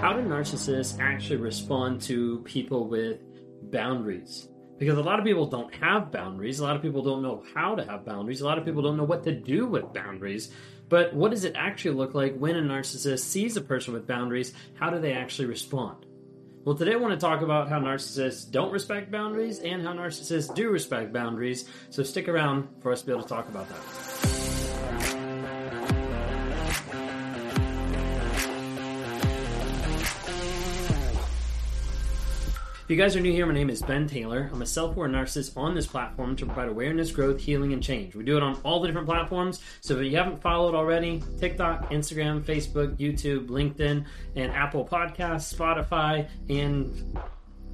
how do narcissists actually respond to people with boundaries? Because a lot of people don't have boundaries. A lot of people don't know how to have boundaries. A lot of people don't know what to do with boundaries. But what does it actually look like when a narcissist sees a person with boundaries? How do they actually respond? Well, today I want to talk about how narcissists don't respect boundaries and how narcissists do respect boundaries. So stick around for us to be able to talk about that. If you guys are new here, my name is Ben Taylor. I'm a self aware narcissist on this platform to provide awareness, growth, healing, and change. We do it on all the different platforms. So if you haven't followed already, TikTok, Instagram, Facebook, YouTube, LinkedIn, and Apple Podcasts, Spotify, and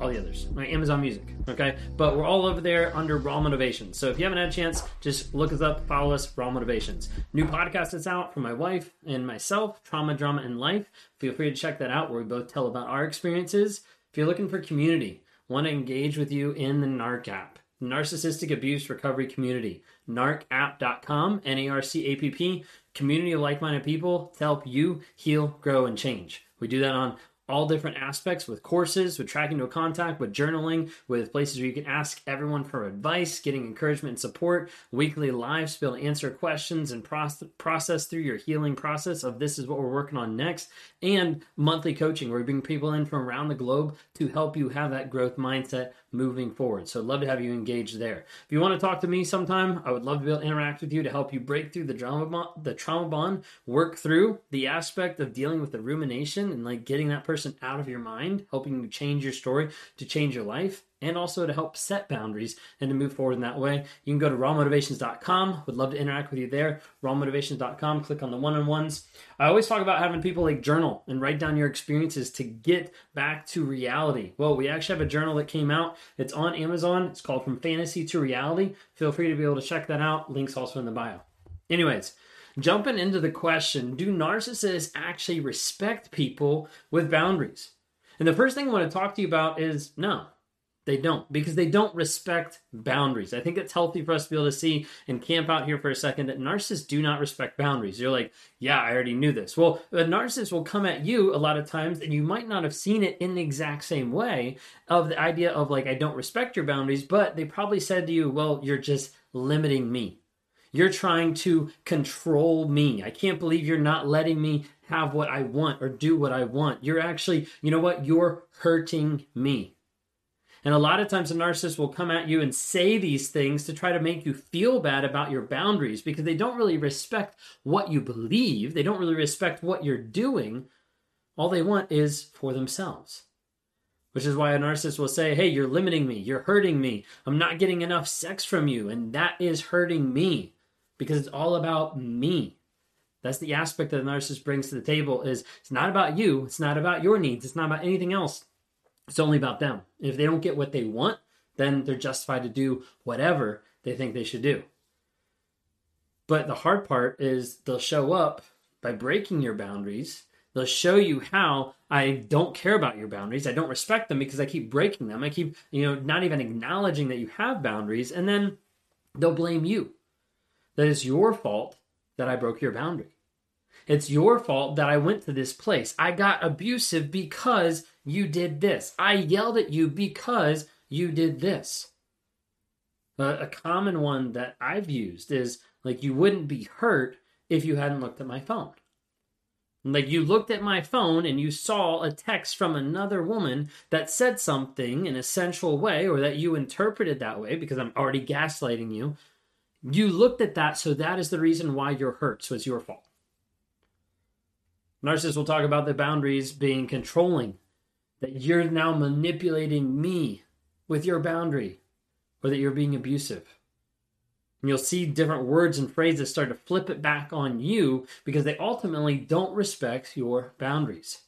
all the others, my Amazon Music. Okay, but we're all over there under Raw Motivations. So if you haven't had a chance, just look us up, follow us, Raw Motivations. New podcast that's out from my wife and myself, Trauma, Drama, and Life. Feel free to check that out, where we both tell about our experiences if you're looking for community, want to engage with you in the NARC app, Narcissistic Abuse Recovery Community, narcapp.com, N A R C A P P, community of like minded people to help you heal, grow, and change. We do that on all different aspects with courses, with tracking no contact, with journaling, with places where you can ask everyone for advice, getting encouragement and support, weekly lives to be able to answer questions and process through your healing process of this is what we're working on next, and monthly coaching where we bring people in from around the globe to help you have that growth mindset moving forward. So I'd love to have you engaged there. If you want to talk to me sometime, I would love to be able to interact with you to help you break through the trauma bond, the trauma bond, work through the aspect of dealing with the rumination and like getting that person out of your mind, helping you change your story to change your life and also to help set boundaries and to move forward in that way. You can go to rawmotivations.com. Would love to interact with you there. Rawmotivations.com. Click on the one on ones. I always talk about having people like journal and write down your experiences to get back to reality. Well, we actually have a journal that came out. It's on Amazon. It's called From Fantasy to Reality. Feel free to be able to check that out. Links also in the bio. Anyways, jumping into the question do narcissists actually respect people with boundaries? And the first thing I want to talk to you about is no, they don't because they don't respect boundaries. I think it's healthy for us to be able to see and camp out here for a second that narcissists do not respect boundaries. You're like, yeah, I already knew this. Well, a narcissist will come at you a lot of times and you might not have seen it in the exact same way of the idea of like, I don't respect your boundaries, but they probably said to you, well, you're just limiting me. You're trying to control me. I can't believe you're not letting me have what I want or do what I want. You're actually, you know what? You're hurting me. And a lot of times a narcissist will come at you and say these things to try to make you feel bad about your boundaries because they don't really respect what you believe. They don't really respect what you're doing. All they want is for themselves. Which is why a narcissist will say, Hey, you're limiting me. You're hurting me. I'm not getting enough sex from you. And that is hurting me because it's all about me. That's the aspect that the narcissist brings to the table is it's not about you. It's not about your needs. It's not about anything else. It's only about them. If they don't get what they want, then they're justified to do whatever they think they should do. But the hard part is they'll show up by breaking your boundaries. They'll show you how I don't care about your boundaries. I don't respect them because I keep breaking them. I keep, you know, not even acknowledging that you have boundaries. And then they'll blame you. That it's your fault that I broke your boundary. It's your fault that I went to this place. I got abusive because you did this. I yelled at you because you did this. A common one that I've used is like, you wouldn't be hurt if you hadn't looked at my phone. Like, you looked at my phone and you saw a text from another woman that said something in a sensual way, or that you interpreted that way because I'm already gaslighting you. You looked at that, so that is the reason why you're hurt. So it's your fault. Narcissists will talk about the boundaries being controlling that you're now manipulating me with your boundary or that you're being abusive. And you'll see different words and phrases start to flip it back on you because they ultimately don't respect your boundaries.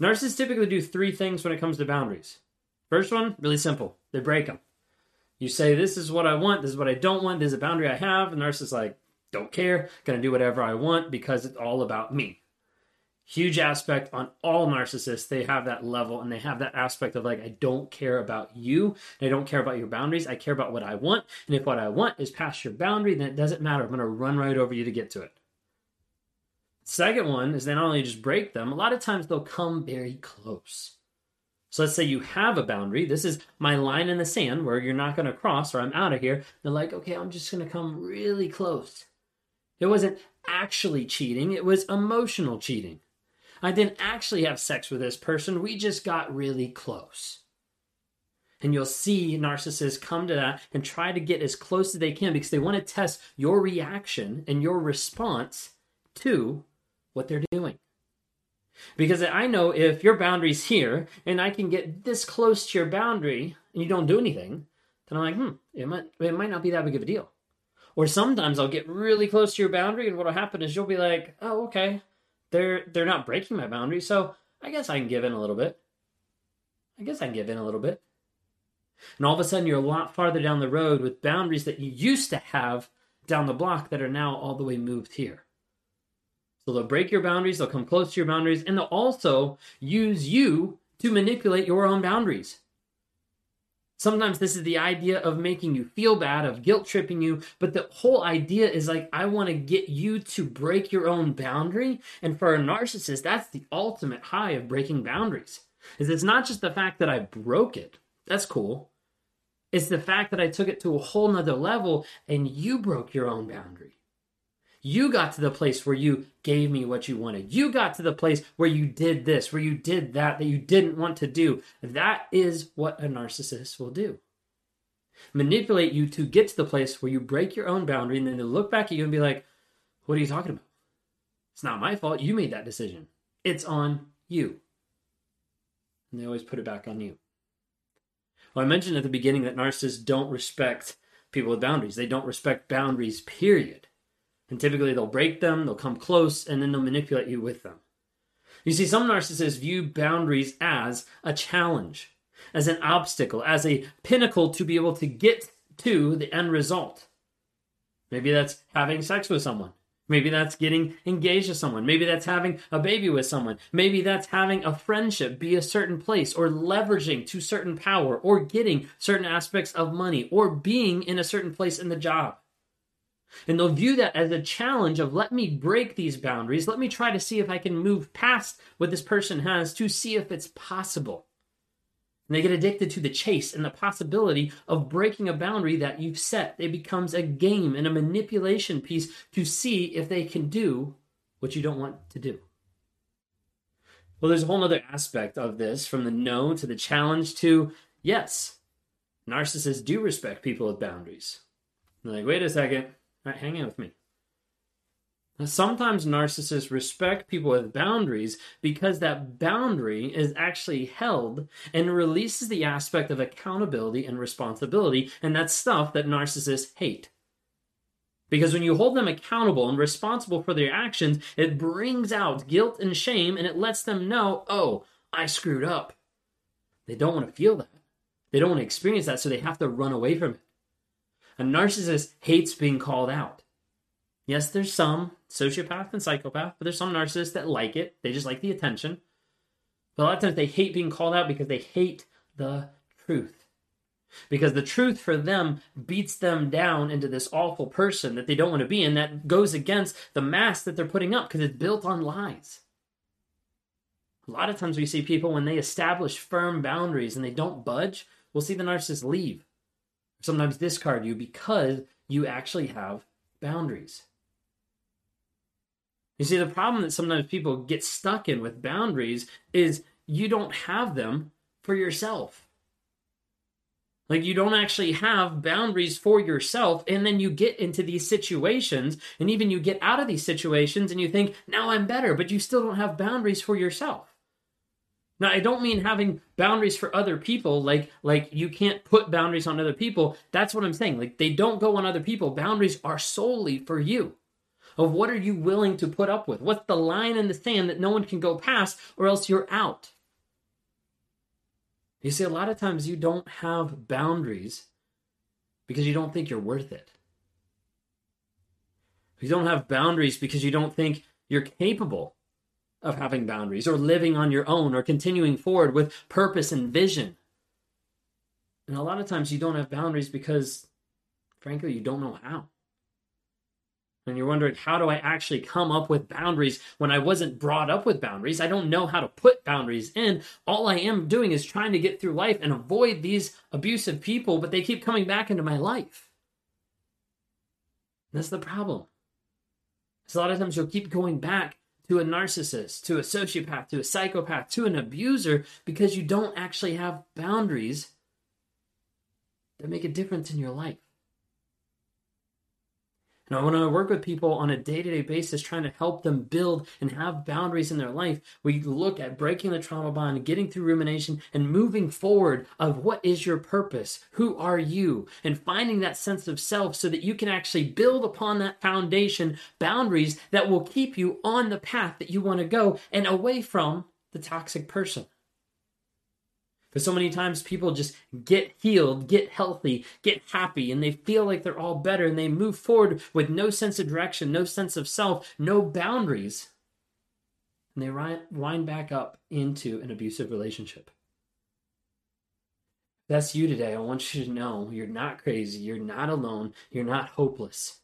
Narcissists typically do three things when it comes to boundaries. First one, really simple they break them. You say, This is what I want, this is what I don't want, this is a boundary I have. The narcissist is like, Don't care, gonna do whatever I want because it's all about me. Huge aspect on all narcissists. They have that level and they have that aspect of like i don't care about you. I don't care about your boundaries. I care about what i want. And if what i want is past your boundary then it doesn't matter. I'm to run right over you to get to it. Second one is they not only just break them, a lot of times they'll come very close. So let's say you have a boundary. This is my line in the sand where you're not going to cross or I'm out of here. They're like, okay, I'm just going to come really close. It wasn't actually cheating, it was emotional cheating. I didn't actually have sex with this person. We just got really close. And you'll see narcissists come to that and try to get as close as they can because they want to test your reaction and your response to what they're doing. Because I know if your boundary's here and I can get this close to your boundary and you don't do anything, then I'm like, hmm, it might, it might not be that big of a deal. Or sometimes I'll get really close to your boundary and what'll happen is you'll be like, oh, okay, they're they're not breaking my boundary, so I guess I can give in a little bit. I guess I can give in a little bit. And all of a sudden you're a lot farther down the road with boundaries that you used to have down the block that are now all the way moved here. So they'll break your boundaries, they'll come close to your boundaries, and they'll also use you to manipulate your own boundaries. Sometimes this is the idea of making you feel bad, of guilt tripping you, but the whole idea is like, I want to get you to break your own boundary. And for a narcissist, that's the ultimate high of breaking boundaries. Is it's not just the fact that I broke it. That's cool. It's the fact that I took it to a whole nother level and you broke your own boundary. You got to the place where you gave me what you wanted. You got to the place where you did this, where you did that that you didn't want to do. That is what a narcissist will do. Manipulate you to get to the place where you break your own boundary and then they look back at you and be like, What are you talking about? It's not my fault. You made that decision. It's on you. And they always put it back on you. Well, I mentioned at the beginning that narcissists don't respect people with boundaries. They don't respect boundaries, period. And typically they'll break them, they'll come close, and then they'll manipulate you with them. You see, some narcissists view boundaries as a challenge, as an obstacle, as a pinnacle to be able to get to the end result. Maybe that's having sex with someone. Maybe that's getting engaged to someone. Maybe that's having a baby with someone. Maybe that's having a friendship be a certain place or leveraging to certain power or getting certain aspects of money or being in a certain place in the job. And they'll view that as a challenge of let me break these boundaries. Let me try to see if I can move past what this person has to see if it's possible. And they get addicted to the chase and the possibility of breaking a boundary that you've set. It becomes a game and a manipulation piece to see if they can do what you don't want to do. Well, there's a whole other aspect of this from the no to the challenge to yes, narcissists do respect people with boundaries. They're like, wait a second, Right, hang out with me. Sometimes narcissists respect people with boundaries because that boundary is actually held and releases the aspect of accountability and responsibility, and that's stuff that narcissists hate. Because when you hold them accountable and responsible for their actions, it brings out guilt and shame and it lets them know, oh, I screwed up. They don't want to feel that. They don't want to experience that, so they have to run away from it. A narcissist hates being called out. Yes, there's some sociopath and psychopath, but there's some narcissists that like it. They just like the attention. But a lot of times they hate being called out because they hate the truth. Because the truth for them beats them down into this awful person that they don't want to be, and that goes against the mask that they're putting up because it's built on lies. A lot of times we see people when they establish firm boundaries and they don't budge, we'll see the narcissist leave sometimes discard you because you actually have boundaries. You see, the problem that sometimes people get stuck in with boundaries is you don't have them for yourself. Like, you don't actually have boundaries for yourself, and then you get into these situations, and even you get out of these situations, and you think, now I'm better, but you still don't have boundaries for yourself. Now, I don't mean having boundaries for other people, like like you can't put boundaries on other people. That's what I'm saying. Like they don't go on other people. Boundaries are solely for you. Of what are you willing to put up with? What's the line in the sand that no one can go past, or else you're out? You see, a lot of times you don't have boundaries because you don't think you're worth it. You don't have boundaries because you don't think you're capable of having boundaries or living on your own or continuing forward with purpose and vision. And a lot of times you don't have boundaries because, frankly, you don't know how. And you're wondering, how do I actually come up with boundaries when I wasn't brought up with boundaries? I don't know how to put boundaries in. All I am doing is trying to get through life and avoid these abusive people, but they keep coming back into my life. That's the problem. Because a lot of times you'll keep going back to a narcissist, to a sociopath, to a psychopath, to an abuser because you don't actually have boundaries that make a difference in your life. When I work with people on a day to day basis, trying to help them build and have boundaries in their life, we look at breaking the trauma bond, getting through rumination, and moving forward of what is your purpose? Who are you? And finding that sense of self so that you can actually build upon that foundation boundaries that will keep you on the path that you want to go and away from the toxic person. Because so many times people just get healed, get healthy, get happy, and they feel like they're all better and they move forward with no sense of direction, no sense of self, no boundaries. And they wind back up into an abusive relationship. That's you today. I want you to know you're not crazy. You're not alone. You're not hopeless.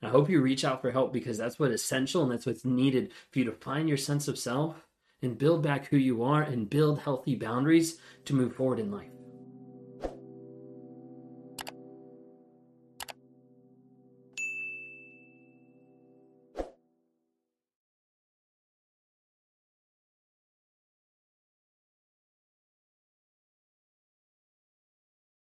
And I hope you reach out for help because that's what's essential and that's what's needed for you to find your sense of self and build back who you are and build healthy boundaries to move forward in life.